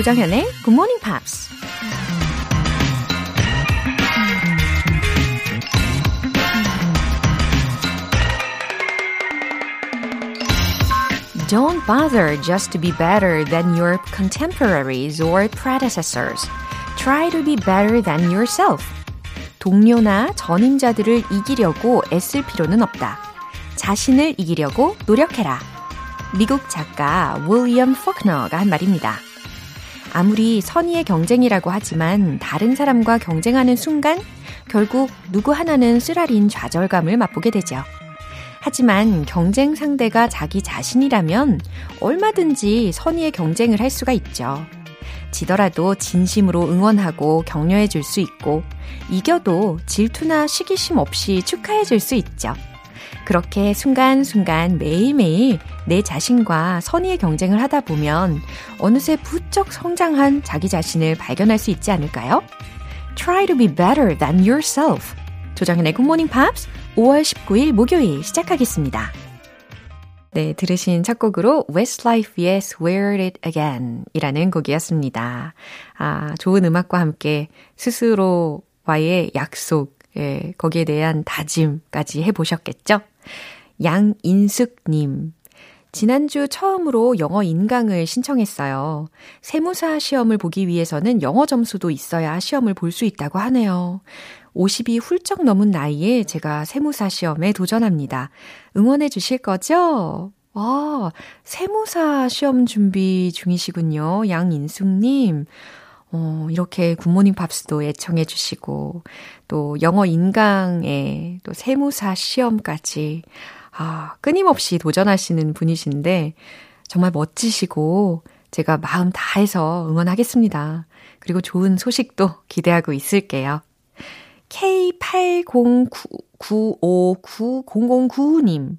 조정현의 Good Morning Pops. Don't bother just to be better than your contemporaries or predecessors. Try to be better than yourself. 동료나 전임자들을 이기려고 애쓸 필요는 없다. 자신을 이기려고 노력해라. 미국 작가 윌리엄 포크너가 한 말입니다. 아무리 선의의 경쟁이라고 하지만 다른 사람과 경쟁하는 순간 결국 누구 하나는 쓰라린 좌절감을 맛보게 되죠. 하지만 경쟁 상대가 자기 자신이라면 얼마든지 선의의 경쟁을 할 수가 있죠. 지더라도 진심으로 응원하고 격려해 줄 수 있고, 이겨도 질투나 시기심 없이 축하해 줄 수 있죠. 그렇게 순간순간 매일매일 내 자신과 선의의 경쟁을 하다 보면 어느새 부쩍 성장한 자기 자신을 발견할 수 있지 않을까요? Try to be better than yourself. 조정현의 굿모닝 팝스 5월 19일 목요일 시작하겠습니다. 네, 들으신 첫 곡으로 Westlife의 Swear It Again 이라는 곡이었습니다. 아, 좋은 음악과 함께 스스로와의 약속, 예, 거기에 대한 다짐까지 해보셨겠죠? 양인숙님. 지난주 처음으로 영어 인강을 신청했어요. 세무사 시험을 보기 위해서는 영어 점수도 있어야 시험을 볼 수 있다고 하네요. 50이 훌쩍 넘은 나이에 제가 세무사 시험에 도전합니다. 응원해 주실 거죠? 와, 세무사 시험 준비 중이시군요. 양인숙님. 어, 이렇게 굿모닝 팝스도 애청해 주시고, 또 영어 인강에 또 세무사 시험까지, 아, 끊임없이 도전하시는 분이신데, 정말 멋지시고, 제가 마음 다해서 응원하겠습니다. 그리고 좋은 소식도 기대하고 있을게요. K80995909님.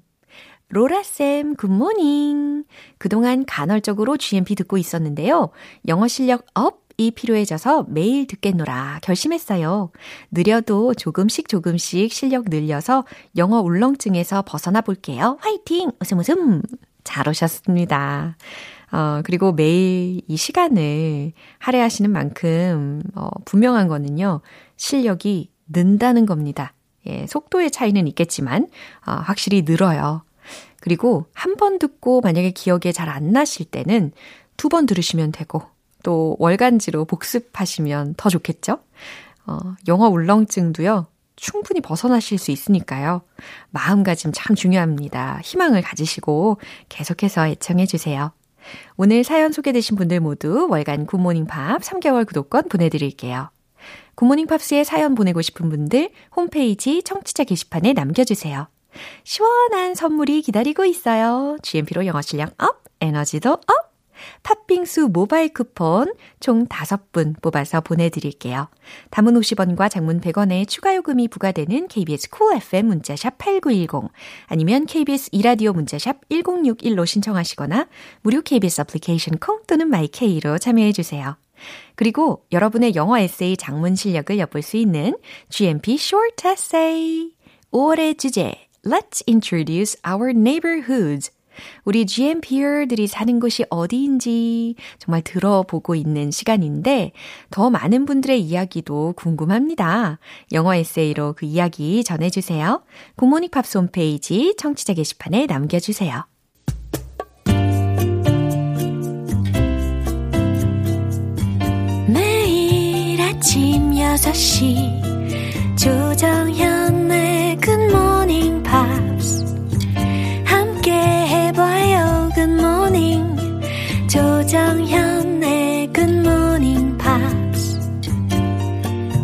로라쌤, 굿모닝. 그동안 간헐적으로 GMP 듣고 있었는데요. 영어 실력 업이 필요해져서 매일 듣겠노라 결심했어요. 느려도 조금씩 조금씩 실력 늘려서 영어 울렁증에서 벗어나 볼게요. 화이팅! 웃음 웃음! 잘 오셨습니다. 어, 그리고 매일 이 시간을 할애하시는 만큼, 어, 분명한 거는요, 실력이 는다는 겁니다. 예, 속도의 차이는 있겠지만, 어, 확실히 늘어요. 그리고 한 번 듣고 만약에 기억에 잘 안 나실 때는 두 번 들으시면 되고, 또 월간지로 복습하시면 더 좋겠죠? 어, 영어 울렁증도요, 충분히 벗어나실 수 있으니까요. 마음가짐 참 중요합니다. 희망을 가지시고 계속해서 애청해 주세요. 오늘 사연 소개되신 분들 모두 월간 굿모닝 팝 3개월 구독권 보내드릴게요. 굿모닝 팝스에 사연 보내고 싶은 분들 홈페이지 청취자 게시판에 남겨주세요. 시원한 선물이 기다리고 있어요. GMP로 영어 실력 up, 에너지도 up! 팥빙수 모바일 쿠폰 총 5분 뽑아서 보내드릴게요. 단문 50원과 장문 100원의 추가 요금이 부과되는 KBS Cool FM 문자샵 8910 아니면 KBS 2라디오 문자샵 1061로 신청하시거나 무료 KBS 애플리케이션 콩 또는 my K로 참여해주세요. 그리고 여러분의 영어 에세이 작문 실력을 엿볼 수 있는 GMP Short Essay 5월의 주제 Let's introduce our neighborhoods 우리 GMPer들이 사는 곳이 어디인지 정말 들어보고 있는 시간인데 더 많은 분들의 이야기도 궁금합니다. 영어 에세이로 그 이야기 전해주세요. 굿모닝 팝스 홈페이지 청취자 게시판에 남겨주세요. 매일 아침 6시 조정현의 굿모닝 팝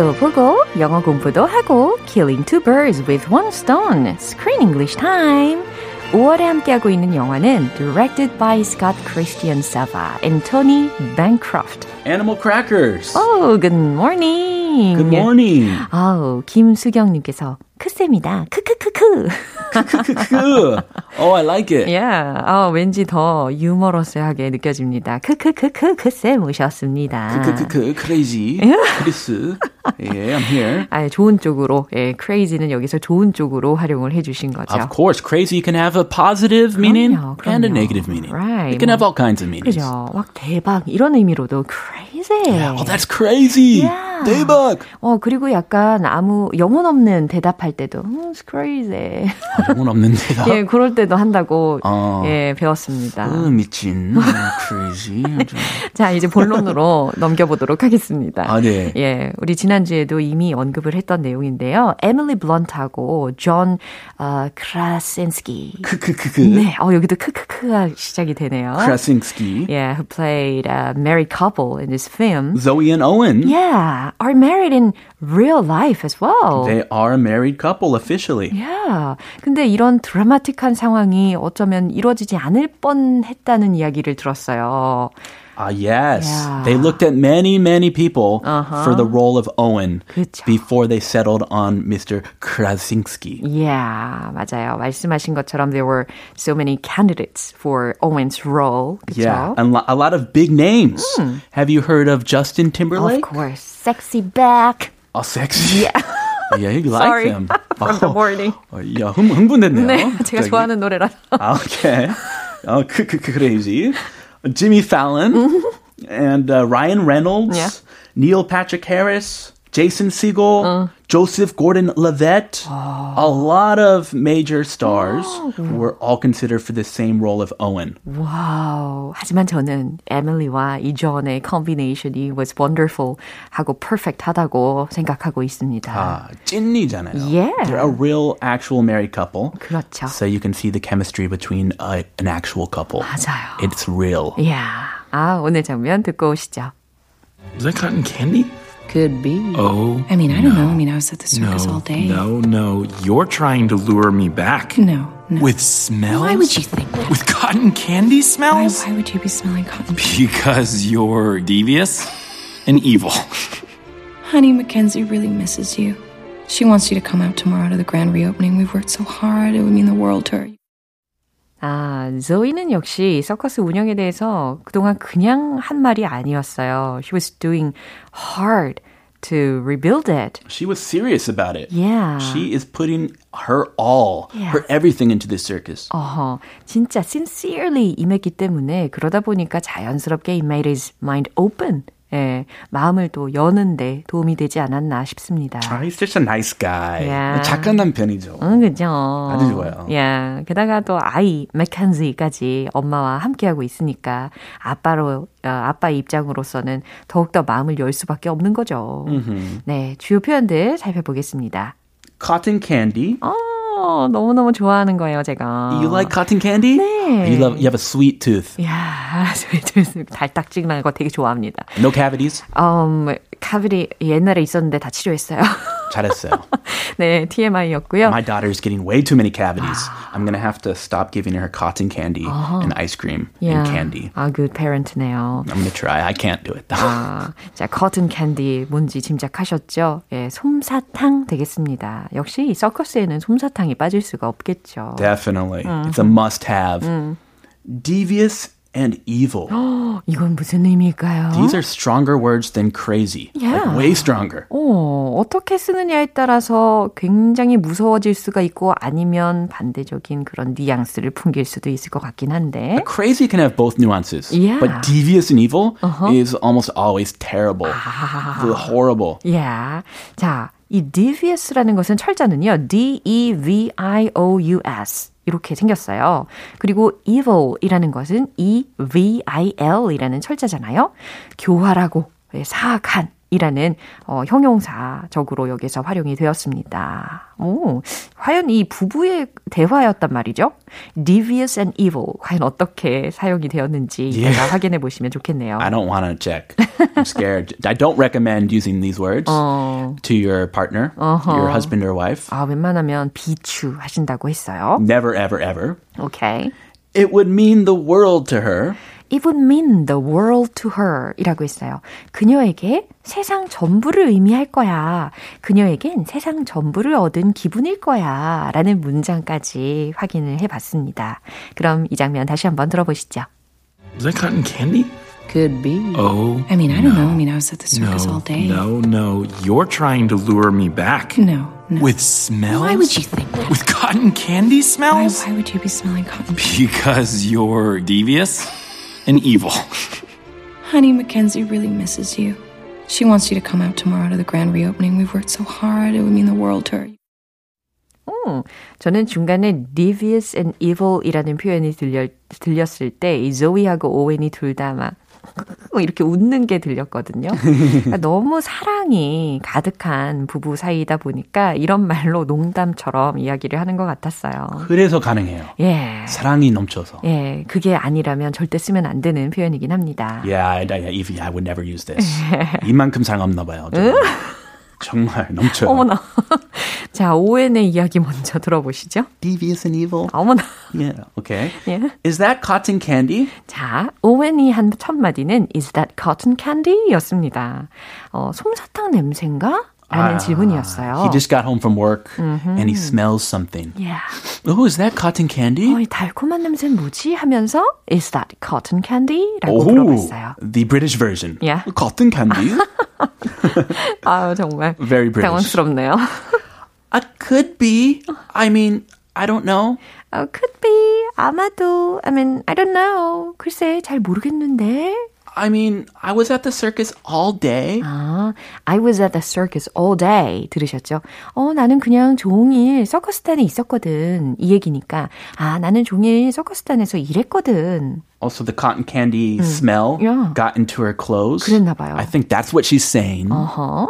영화도 보고 영어 공부도 하고 Killing two birds with one stone. Screen English time. 5월에 함께하고 있는 영화는 directed by Scott Christian Sava and Tony Bancroft. Animal crackers. Oh, good morning. Good morning. 아우, 김수경 님께서 크쌤이다. 크크크크. 크크크크. Oh, I like it. Yeah. 아, 왠지 더 유머러스하게 느껴집니다. 크크크크 크쌤 오셨습니다. 크크크크 crazy. 크리스. Yeah, I'm here. 아, 좋은 쪽으로. 예, crazy는 여기서 좋은 쪽으로 활용을 해 주신 거죠. Of course, crazy can have a positive meaning 그럼요, and a 그럼요. negative meaning. Right. It can have 뭐, all kinds of meanings. 그죠. 막 대박 이런 의미로도 crazy. Oh, that's crazy. Yeah. 대박. 어, 그리고 약간 아무 영혼 없는 대답할 때도 음, it's crazy. 영혼 없는 대답. 예, 그럴 때도 한다고 어. 예, 배웠습니다. 어, 미친. crazy. 좀. 자, 이제 본론으로 넘겨보도록 하겠습니다. 아, 네. 예, 우리 지난주에도 이미 언급을 했던 내용인데요. 에밀리 블런트하고 존 어, 크라센스키. 크크크크. 네, 어, 여기도 크크크가 시작이 되네요. Krasinski. Yeah, who played a married couple in this film. Zoe and Owen. Yeah, are married in real life as well. They are a married couple officially. Yeah. 근데 이런 드라마틱한 상황이 어쩌면 이루어지지 않을 뻔했다는 이야기를 들었어요. Ah, yes. Yeah. They looked at many, many people Uh-huh. for the role of Owen 그쵸. before they settled on Mr. Krasinski. Yeah, 맞아요. 말씀하신 것처럼 there were so many candidates for Owen's role. 그쵸? Yeah, and lo- a lot of big names. Have you heard of Justin Of Timberlake? course. Sexy back. Oh, sexy. Yeah. yeah, you like Sorry. him. From the morning. 어, 야, 흥, 흥분됐네요. 네, 제가 갑자기. 좋아하는 노래라. 아, okay. Oh, c- c- crazy. Jimmy Fallon and uh, Ryan Reynolds, Yeah. Neil Patrick Harris, Jason Segel, Joseph Gordon-Levitt. A lot of major stars were all considered for the same role of Owen. 와우. 하지만 저는 에밀리와 이 존의 combination이 was wonderful 하고 perfect 하다고 생각하고 있습니다. 아, 찐이잖아요. Yeah. They're a real, actual married couple. 그렇죠. So you can see the chemistry between uh, an actual couple. 맞아요. It's real. 이야. 아, 오늘 장면 듣고 오시죠. Was that cotton candy? Could be. Oh. I mean, I don't know. I mean, I was at the circus no, all day. No, no. You're trying to lure me back. No, no. With smells? Why would you think that? With cotton candy Why, smells? why would you be smelling cotton? Because you're devious and evil. Honey, Mackenzie really misses you. She wants you to come out tomorrow to the grand reopening. We've worked so hard. It would mean the world to her. 아, 조이는 역시 서커스 운영에 대해서 그동안 그냥 한 말이 아니었어요. She was doing hard to rebuild it. She was serious about it. Yeah. She is putting her all, Yeah. her everything into this circus. 어허, 진짜 sincerely 임했기 때문에 그러다 보니까 자연스럽게 he made his mind open. 예, 마음을 또 여는데 도움이 되지 않았나 싶습니다. Ah, he's just a nice guy. Yeah. 착한 남편이죠. 응, 그죠. 아주 좋아요. 예, 게다가 또 아이 맥켄지까지 엄마와 함께하고 있으니까 아빠로 어, 아빠의 입장으로서는 더욱더 마음을 열 수밖에 없는 거죠. 네, 주요 표현들 살펴보겠습니다. Cotton candy. 어, 너무너무 좋아하는 거예요, 제가. You like cotton candy? 네. You love. You have a sweet tooth. 야, 저희 달딱지근한 거 되게 좋아합니다. No cavities. 음, 카비리 옛날에 있었는데 다 치료했어요. 잘했어요. 네, TMI였고요. My daughter's getting way too many cavities. I'm gonna have to stop giving her cotton candy and ice cream and candy. 아, good parent네요. I'm gonna try. I can't do it though. 아, 자, 커튼 캔디 뭔지 짐작하셨죠? 예, 솜사탕 되겠습니다. 역시 이 서커스에는 솜사탕이 빠질 수가 없겠죠. Definitely, it's a must-have. Devious and evil. 이건 무슨 의미일까요? These are stronger words than crazy. Yeah. Like way stronger. 어, 어떻게 쓰느냐에 따라서 굉장히 무서워질 수가 있고 아니면 반대적인 그런 뉘앙스를 풍길 수도 있을 것 같긴 한데. Crazy can have both nuances. Yeah. But devious and evil is almost always terrible. horrible. Yeah. 자, 이 devious라는 것은 철자는요. D-E-V-I-O-U-S. 이렇게 생겼어요. 그리고 evil이라는 것은 E-V-I-L이라는 철자잖아요. 교활하고 예, 사악한 이라는 어, 형용사적으로 여기서 활용이 되었습니다. 오, 과연 이 부부의 대화였단 말이죠. devious and evil 과연 어떻게 사용이 되었는지 yeah. 확인해 보시면 좋겠네요. I don't want to check. I'm scared. I don't recommend using these words 어. to your partner, uh-huh. your husband or wife. 아, 웬만하면 비추하신다고 했어요. Never ever ever. Okay. It would mean the world to her. It would mean the world to her 이라고 했어요. 그녀에게 세상 전부를 의미할 거야. 그녀에겐 세상 전부를 얻은 기분일 거야. 라는 문장까지 확인을 해 봤습니다. 그럼 이 장면 다시 한번 들어보시죠. Is that cotton candy? Could be. Oh. I mean, I don't no. know. I mean, I was at the circus no, all day. No, no. You're trying to lure me back. No, no. With smells? Why would you think that? With cotton candy smells? Why, why would you be smelling cotton candy? Because you're devious and evil. Honey, Mackenzie really misses you. She wants you to come out tomorrow to the grand reopening. We've worked so hard. It would mean the world to her. 음, 저는 중간에 devious and evil이라는 표현이 들려, 들렸을 때, 이 조이하고 오웬이 둘 다 막, 이렇게 웃는 게 들렸거든요. 그러니까 너무 사랑이 가득한 부부 사이다 보니까 이런 말로 농담처럼 이야기를 하는 것 같았어요. 그래서 가능해요. 예. 사랑이 넘쳐서. 예. 그게 아니라면 절대 쓰면 안 되는 표현이긴 합니다. Yeah, I, I, I would never use this. 이만큼 사랑 없나 봐요. 정말 넘쳐요. 어머나. 자, 오웬의 이야기 먼저 들어보시죠. Devious and evil. 어머나. Yeah, okay. Yeah. Is that cotton candy? 자, 오웬이 한 첫 마디는 Is that cotton candy? 였습니다. 어, 솜사탕 냄새인가? 라는 아, 질문이었어요. He just got home from work mm-hmm. and he smells something. Yeah. Oh, is that cotton candy? 어, 이 달콤한 냄새는 뭐지? 하면서 Is that cotton candy? 라고 oh, 물어봤어요. The British version. Yeah. Cotton candy? 아, 정말 Very British. 당황스럽네요. I could be. I mean, I don't know. Uh, could be. 아마도. I mean, I don't know. 글쎄, 잘 모르겠는데. I mean, I was at the circus all day. 아, I was at the circus all day. 들으셨죠? 어, 나는 그냥 종일 서커스단에 있었거든. 이 얘기니까. 아, 나는 종일 서커스단에서 일했거든. Also, the cotton candy 음. smell yeah. got into her clothes. 그랬나 봐요. I think that's what she's saying. Uh-huh.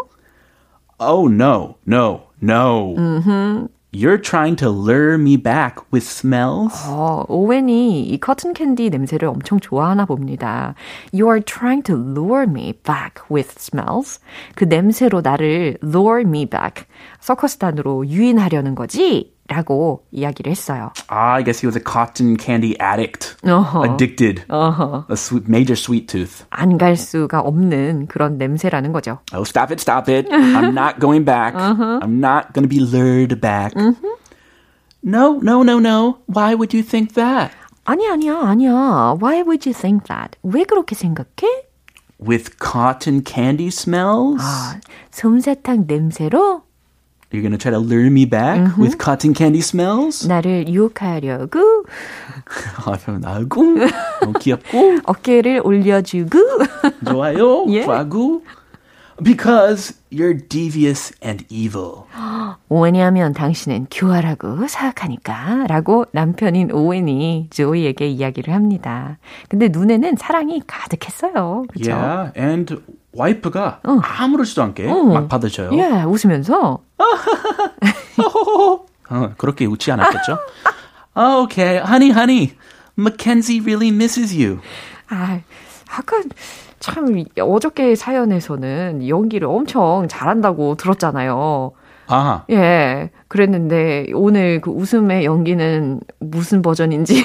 Oh, no, no, no. Mm-hmm. You're trying to lure me back with smells? 어, 오웬이 이 커튼 캔디 냄새를 엄청 좋아하나 봅니다. You are trying to lure me back with smells. 그 냄새로 나를 lure me back. 서커스단으로 유인하려는 거지? 라고 이야기를 했어요. Ah, I guess he was a cotton candy addict. Uh-huh. Addicted. Uh-huh. A sweet, major sweet tooth. 안 갈 수가 없는 그런 냄새라는 거죠. Oh, stop it, stop it. I'm not going back. Uh-huh. I'm not going to be lured back. Uh-huh. No, no, no, no. Why would you think that? 아니, 아니야, 아니야. Why would you think that? 왜 그렇게 생각해? With cotton candy smells? 아, 솜사탕 냄새로? You're gonna try to lure me back mm-hmm. with cotton candy smells? 나를 유혹하려고? 아, 나고? 어, 귀엽고? 어깨를 올려주고? 좋아요. 예. 과구? Because you're devious and evil. 왜냐하면 당신은 교활하고 사악하니까 라고 남편인 오웬이 조이에게 이야기를 합니다. 근데 눈에는 사랑이 가득했어요. 그렇죠? Yeah, and 와이프가 어. 아무렇지도 않게 어. 막 받으셔요. 예, 웃으면서. 어, 그렇게 웃지 않았겠죠? oh, okay, honey, honey, Mackenzie really misses you. 아, 아까 참 어저께 사연에서는 연기를 엄청 잘한다고 들었잖아요. 아. 예. 그랬는데 오늘 그 웃음의 연기는 무슨 버전인지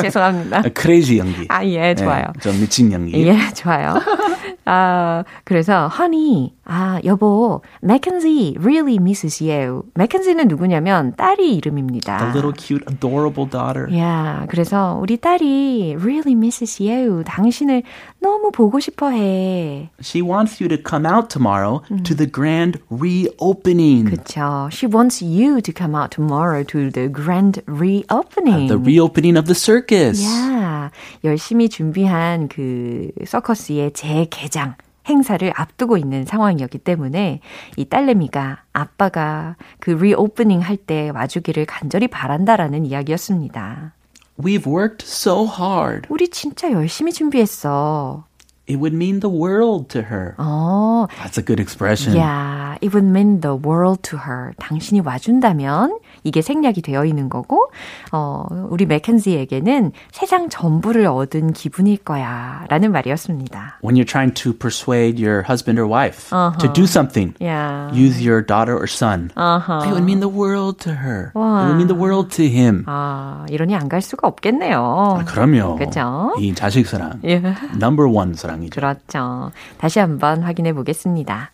죄송합니다. 크레이지 연기. 아, 예, 좋아요. 네, 좀 미친 연기. 예, 좋아요. 아, 그래서 honey, 아, 여보, Mackenzie really misses you. Mackenzie는 누구냐면 딸이 이름입니다. The little cute adorable daughter. Yeah, 그래서 우리 딸이 really misses you. 당신을 너무 보고 싶어 해. She wants you to come out tomorrow 음. to the grand reopening. 그렇죠. She wants you to come out tomorrow to the grand reopening. Uh, the reopening of the circus. Yeah. 열심히 준비한 그 서커스의 재개장 행사를 앞두고 있는 상황이었기 때문에 이 딸내미가 아빠가 그 reopening 할 때 와주기를 간절히 바란다라는 이야기였습니다. We've worked so hard. 우리 진짜 열심히 준비했어. It would mean the world to her. 어, 어. That's a good expression. Yeah, it would mean the world to her. 당신이 와준다면 이게 생략이 되어 있는 거고, 어, 우리 맥켄지에게는 세상 전부를 얻은 기분일 거야. 라는 말이었습니다. When you're trying to persuade your husband or wife Uh-huh. to do something, Yeah. use your daughter or son. Uh-huh. It would mean the world to her. 와. It would mean the world to him. 아, 이러니 안 갈 수가 없겠네요. 그럼요. 그죠? 이 자식 사랑. 예. Number one 사랑이죠. 그렇죠. 다시 한번 확인해 보겠습니다.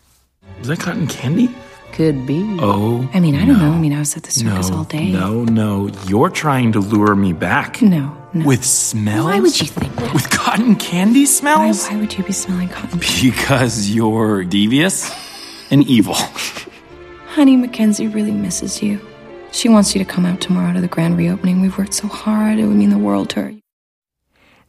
Is that cotton candy? Could be. Oh. I mean, I don't know. I mean, I was at the No, circus all day. no, no. You're trying to lure me back. No, no. With smells? Why would you think that? With cotton candy Why, smells? why would you be smelling cotton? candy? Because you're devious and evil. Honey, Mackenzie really misses you. She wants you to come out tomorrow to the grand reopening. We've worked so hard. It would mean the world to her.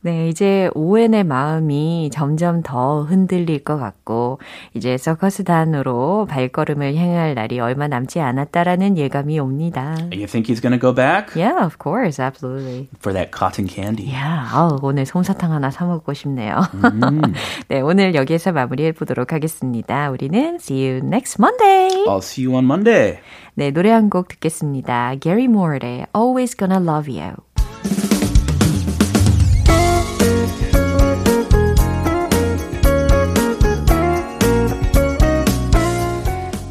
네, 이제 오웬의 마음이 점점 더 흔들릴 것 같고, 이제 서커스단으로 발걸음을 향할 날이 얼마 남지 않았다라는 예감이 옵니다. You think he's to go back Yeah, of course, absolutely. for that cotton candy? Yeah, 아우, 오늘 솜사탕 하나 사 먹고 싶네요. 네, 오늘 여기에서 마무리해 보도록 하겠습니다. 우리는 see you next Monday. I'll see you on Monday. 네, 노래 한 곡 듣겠습니다. Gary Moore의 Always Gonna Love You.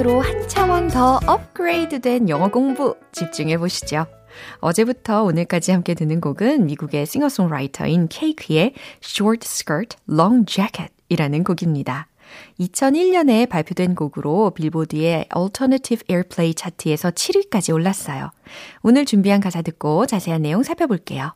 음악으로 한 차원 더 업그레이드된 영어 공부 집중해 보시죠. 어제부터 오늘까지 함께 듣는 곡은 미국의 싱어송라이터인 Cake의 Short Skirt, Long Jacket 이라는 곡입니다. 2001년에 발표된 곡으로 빌보드의 Alternative Airplay 차트에서 7위까지 올랐어요. 오늘 준비한 가사 듣고 자세한 내용 살펴볼게요.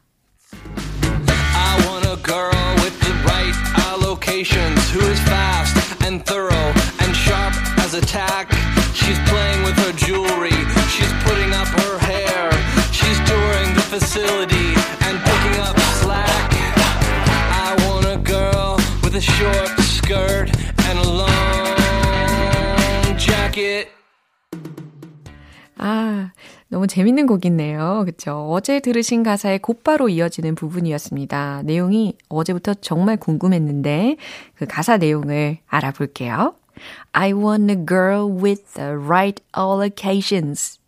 I want a girl with the right allocations who is fast and thorough and sharp as a tack. She's playing with her jewelry, she's putting up her hair, she's touring the facility and picking up slack. I want a girl with a short skirt and a long jacket. 아, 너무 재밌는 곡이네요. 그쵸? 어제 들으신 가사에 곧바로 이어지는 부분이었습니다. 내용이 어제부터 정말 궁금했는데 그 가사 내용을 알아볼게요. I want a girl with the right allocations.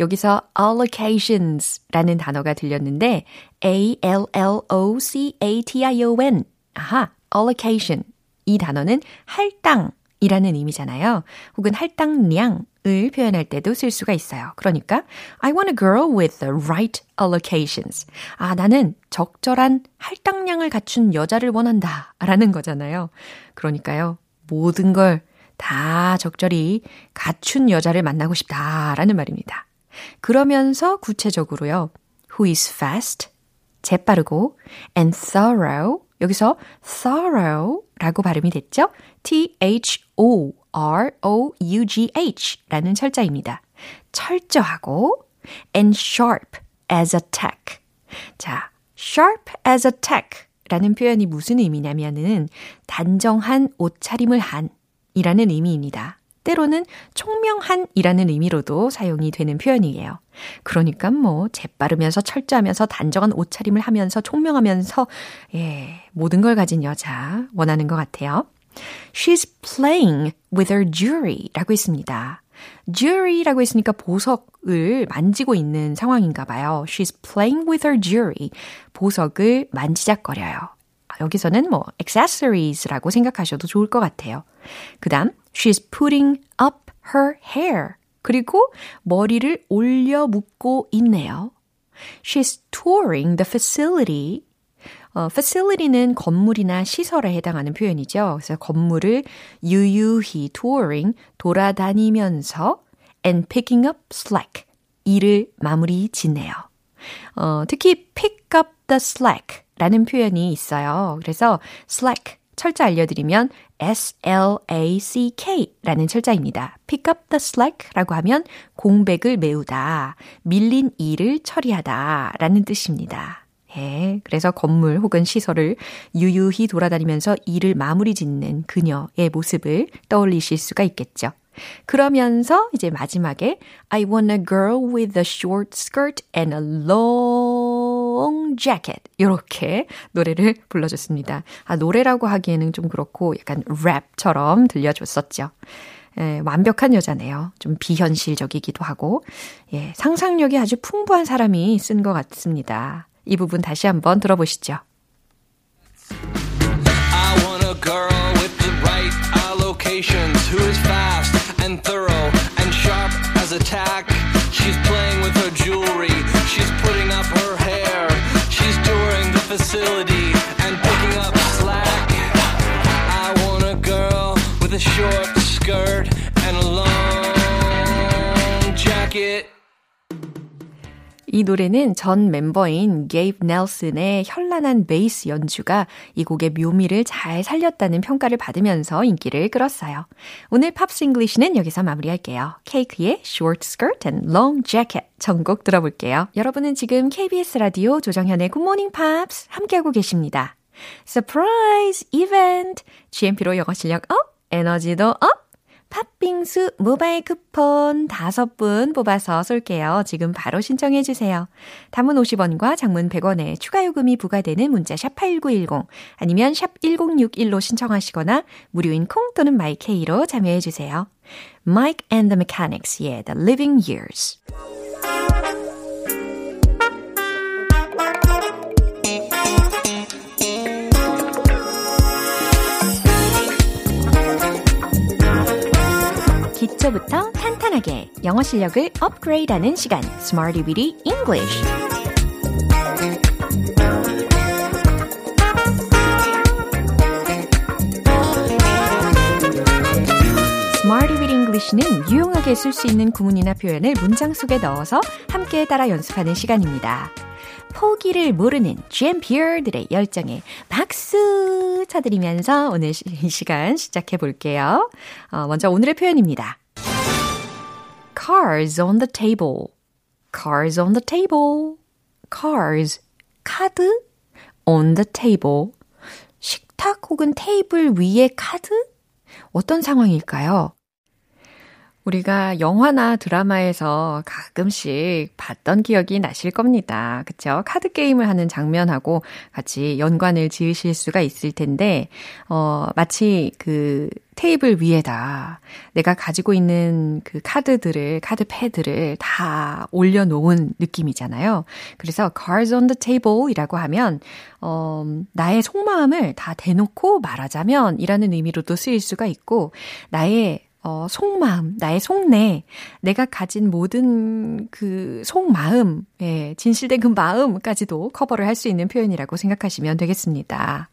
여기서 allocations 라는 단어가 들렸는데 A-L-L-O-C-A-T-I-O-N. 아하, allocation. 이 단어는 할당이라는 의미잖아요. 혹은 할당량 을 표현할 때도 쓸 수가 있어요. 그러니까 I want a girl with the right allocations. 아, 나는 적절한 할당량을 갖춘 여자를 원한다. 라는 거잖아요. 그러니까요. 모든 걸 다 적절히 갖춘 여자를 만나고 싶다라는 말입니다. 그러면서 구체적으로요. Who is fast? 재빠르고 and thorough. 여기서 thorough라고 발음이 됐죠? T-H-O-R-O-U-G-H 라는 철자입니다. 철저하고 and sharp as a tack. 자, sharp as a tack 라는 표현이 무슨 의미냐면은 단정한 옷차림을 한 이라는 의미입니다. 때로는 총명한이라는 의미로도 사용이 되는 표현이에요. 그러니까 뭐 재빠르면서 철저하면서 단정한 옷차림을 하면서 총명하면서 예, 모든 걸 가진 여자 원하는 것 같아요. She's playing with her jewelry라고 했습니다. jewelry라고 했으니까 보석을 만지고 있는 상황인가 봐요. She's playing with her jewelry. 보석을 만지작거려요. 여기서는 뭐 accessories라고 생각하셔도 좋을 것 같아요. 그다음 she's putting up her hair. 그리고 머리를 올려 묶고 있네요. She's touring the facility. 어, facility는 건물이나 시설에 해당하는 표현이죠. 그래서 건물을 유유히 touring, 돌아다니면서 and picking up slack. 일을 마무리 짓네요. 어, 특히 pick up the slack 라는 표현이 있어요. 그래서 slack 철자 알려드리면 S-L-A-C-K 라는 철자입니다. pick up the slack 라고 하면 공백을 메우다, 밀린 일을 처리하다 라는 뜻입니다. 예, 그래서 건물 혹은 시설을 유유히 돌아다니면서 일을 마무리 짓는 그녀의 모습을 떠올리실 수가 있겠죠. 그러면서 이제 마지막에 I want a girl with a short skirt and a long jacket 이렇게 노래를 불러줬습니다. 아 노래라고 하기에는 좀 그렇고 약간 랩처럼 들려줬었죠. 예, 완벽한 여자네요. 좀 비현실적이기도 하고 예, 상상력이 아주 풍부한 사람이 쓴 것 같습니다. 이 부분 다시 한번 들어보시죠. I want a girl with the right allocations who is fast and thorough and sharp as a tack. She's playing with her jewelry. She's putting up her hair. She's touring the facility and picking up slack. I want a girl with a short skirt and a long jacket. 이 노래는 전 멤버인 게이브 넬슨의 현란한 베이스 연주가 이 곡의 묘미를 잘 살렸다는 평가를 받으면서 인기를 끌었어요. 오늘 Pops English는 여기서 마무리할게요. Cake의 Short Skirt and Long Jacket 전곡 들어볼게요. 여러분은 지금 KBS 라디오 조정현의 Good Morning Pops 함께하고 계십니다. Surprise Event! GMP로 영어 실력 up, 에너지도 up! 팥빙수 모바일 쿠폰 다섯 분 뽑아서 쏠게요. 지금 바로 신청해 주세요. 단문 50원과 장문 100원에 추가 요금이 부과되는 문자 샵 8910 아니면 샵 1061로 신청하시거나 무료인 콩 또는 my K로 참여해 주세요. Mike and the Mechanics의 The Living Years 기초부터 탄탄하게 영어 실력을 업그레이드하는 시간 Smarty Weedy English English는 유용하게 쓸 수 있는 구문이나 표현을 문장 속에 넣어서 함께 따라 연습하는 시간입니다. 포기를 모르는 GMPR들의 열정에 박수 쳐드리면서 오늘 이 시간 시작해 볼게요. 어, 먼저 오늘의 표현입니다. Cars on the table. Cars on the table. Cars. 카드. On the table. 식탁 혹은 테이블 위에 카드? 어떤 상황일까요? 우리가 영화나 드라마에서 가끔씩 봤던 기억이 나실 겁니다. 그쵸? 카드 게임을 하는 장면하고 같이 연관을 지으실 수가 있을 텐데, 어, 마치 그 테이블 위에다 내가 가지고 있는 그 카드들을, 카드 패드를 다 올려놓은 느낌이잖아요. 그래서 cards on the table 이라고 하면, 어, 나의 속마음을 다 대놓고 말하자면 이라는 의미로도 쓰일 수가 있고, 나의 어, 속마음, 나의 속내, 내가 가진 모든 그 속마음, 예, 진실된 그 마음까지도 커버를 할 수 있는 표현이라고 생각하시면 되겠습니다.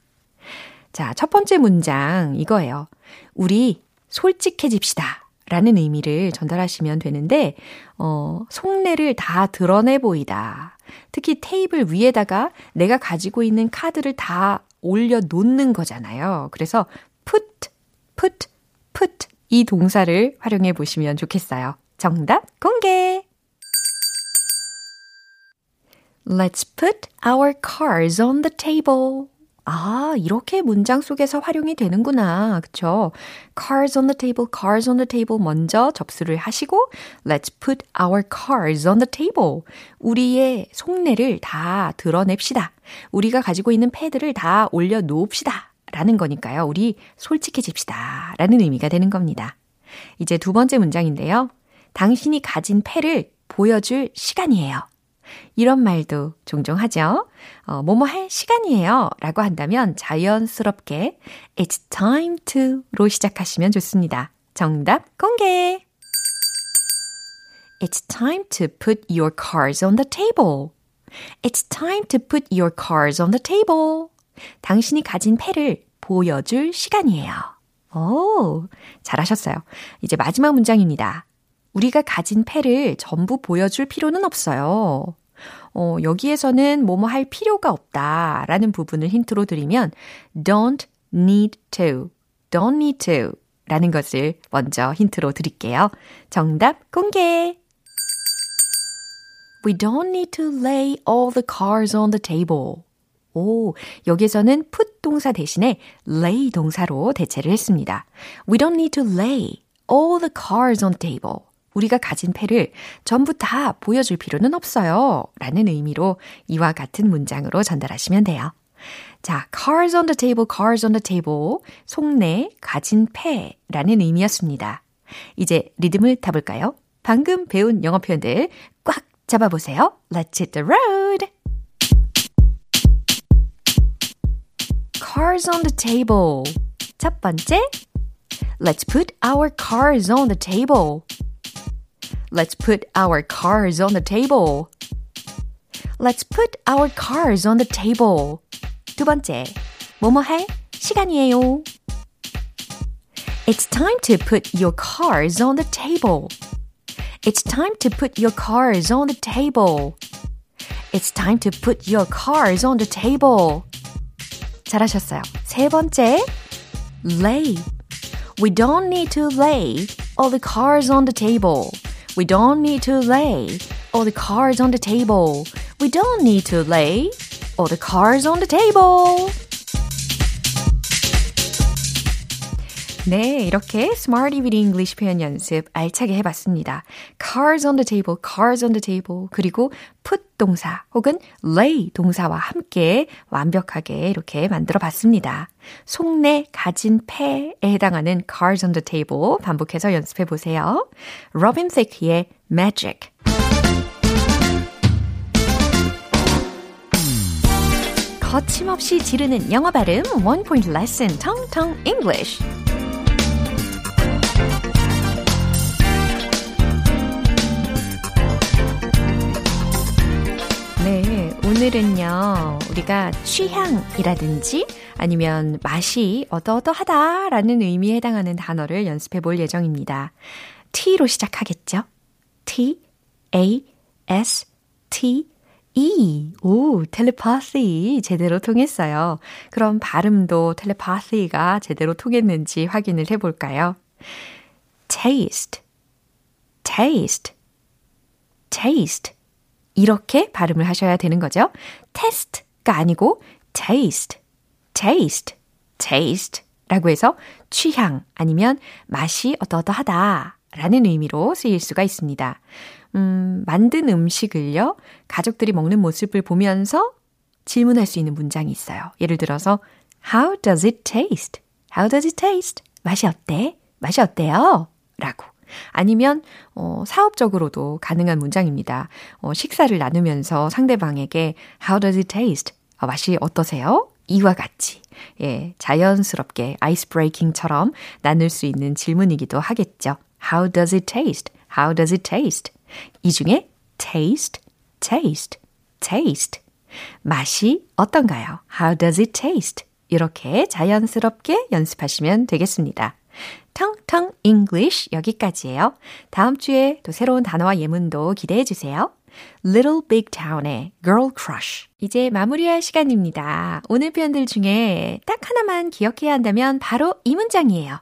자, 첫 번째 문장 이거예요. 우리 솔직해집시다. 라는 의미를 전달하시면 되는데, 어, 속내를 다 드러내 보이다. 특히 테이블 위에다가 내가 가지고 있는 카드를 다 올려놓는 거잖아요. 그래서 put, put, put 이 동사를 활용해 보시면 좋겠어요. 정답 공개! Let's put our cards on the table. 아, 이렇게 문장 속에서 활용이 되는구나. 그쵸? cards on the table, cards on the table 먼저 접수를 하시고 let's put our cards on the table. 우리의 속내를 다 드러냅시다. 우리가 가지고 있는 패드를 다 올려놓읍시다. 라는 거니까요. 우리 솔직해집시다. 라는 의미가 되는 겁니다. 이제 두 번째 문장인데요. 당신이 가진 패를 보여줄 시간이에요. 이런 말도 종종 하죠. 어, 뭐뭐 할 시간이에요. 라고 한다면 자연스럽게 It's time to로 시작하시면 좋습니다. 정답 공개! It's time to put your cards on the table. It's time to put your cards on the table. 당신이 가진 패를 보여줄 시간이에요. 오, 잘하셨어요. 이제 마지막 문장입니다. 우리가 가진 패를 전부 보여줄 필요는 없어요. 어, 여기에서는 뭐뭐 할 필요가 없다 라는 부분을 힌트로 드리면 don't need to, don't need to 라는 것을 먼저 힌트로 드릴게요. 정답 공개! We don't need to lay all the cards on the table. 오, 여기서는 put 동사 대신에 lay 동사로 대체를 했습니다. We don't need to lay all the cards on the table. 우리가 가진 패를 전부 다 보여줄 필요는 없어요. 라는 의미로 이와 같은 문장으로 전달하시면 돼요. 자, cards on the table, cards on the table. 속내, 가진 패라는 의미였습니다. 이제 리듬을 타볼까요? 방금 배운 영어 표현들 꽉 잡아보세요. Let's hit the road! Cards on the table. 첫 번째, Let's put our cards on the table. Let's put our cards on the table. Let's put our cards on the table. 두 번째, 뭐뭐 할 시간이에요. It's time to put your cards on the table. It's time to put your cards on the table. It's time to put your cards on the table. 잘하셨어요. 세 번째, lay. We don't need to lay all the cards on the table. We don't need to lay all the cards on the table. We don't need to lay all the cards on the table. 네, 이렇게 Smarty with English 표현 연습 알차게 해봤습니다. Cards on the table, cards on the table, 그리고 put 동사 혹은 lay 동사와 함께 완벽하게 이렇게 만들어 봤습니다. 속내 가진 패에 해당하는 cards on the table 반복해서 연습해 보세요. Robin Thicke의 Magic. 거침없이 지르는 영어 발음 원 포인트 레슨 텅텅 English. 오늘은요, 우리가 취향이라든지 아니면 맛이 어떠어떠하다라는 의미에 해당하는 단어를 연습해 볼 예정입니다. T로 시작하겠죠? T, A, S, T, E. 오, 텔레파시 제대로 통했어요. 그럼 발음도 텔레파시가 제대로 통했는지 확인을 해 볼까요? taste, taste, taste. 이렇게 발음을 하셔야 되는 거죠. test가 아니고 taste, taste, taste 라고 해서 취향 아니면 맛이 어떠어떠하다 라는 의미로 쓰일 수가 있습니다. 음, 만든 음식을요, 가족들이 먹는 모습을 보면서 질문할 수 있는 문장이 있어요. 예를 들어서, How does it taste? How does it taste? 맛이 어때? 맛이 어때요? 라고. 아니면, 어, 사업적으로도 가능한 문장입니다. 어, 식사를 나누면서 상대방에게 How does it taste? 어, 맛이 어떠세요? 이와 같이, 예, 자연스럽게 아이스 브레이킹처럼 나눌 수 있는 질문이기도 하겠죠. How does it taste? How does it taste? 이 중에 taste, taste, taste. 맛이 어떤가요? How does it taste? 이렇게 자연스럽게 연습하시면 되겠습니다. 텅텅 English 여기까지예요. 다음 주에 또 새로운 단어와 예문도 기대해 주세요. Little Big Town의 Girl Crush. 이제 마무리할 시간입니다. 오늘 표현들 중에 딱 하나만 기억해야 한다면 바로 이 문장이에요.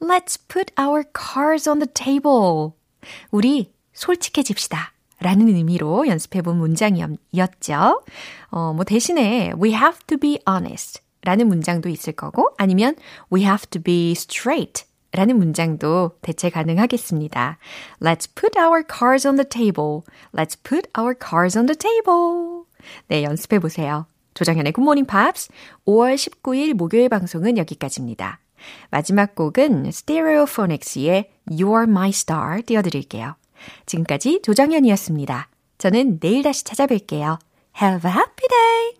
Let's put our cards on the table. 우리 솔직해집시다. 라는 의미로 연습해 본 문장이었죠. 어, 뭐 대신에 we have to be honest 라는 문장도 있을 거고 아니면 we have to be straight 라는 문장도 대체 가능하겠습니다. Let's put our cards on the table. Let's put our cards on the table. 네, 연습해 보세요. 조정현의 굿모닝 팝스 5월 19일 목요일 방송은 여기까지입니다. 마지막 곡은 스테레오포닉스의 You're My Star 띄워드릴게요. 지금까지 조정현이었습니다. 저는 내일 다시 찾아뵐게요. Have a happy day!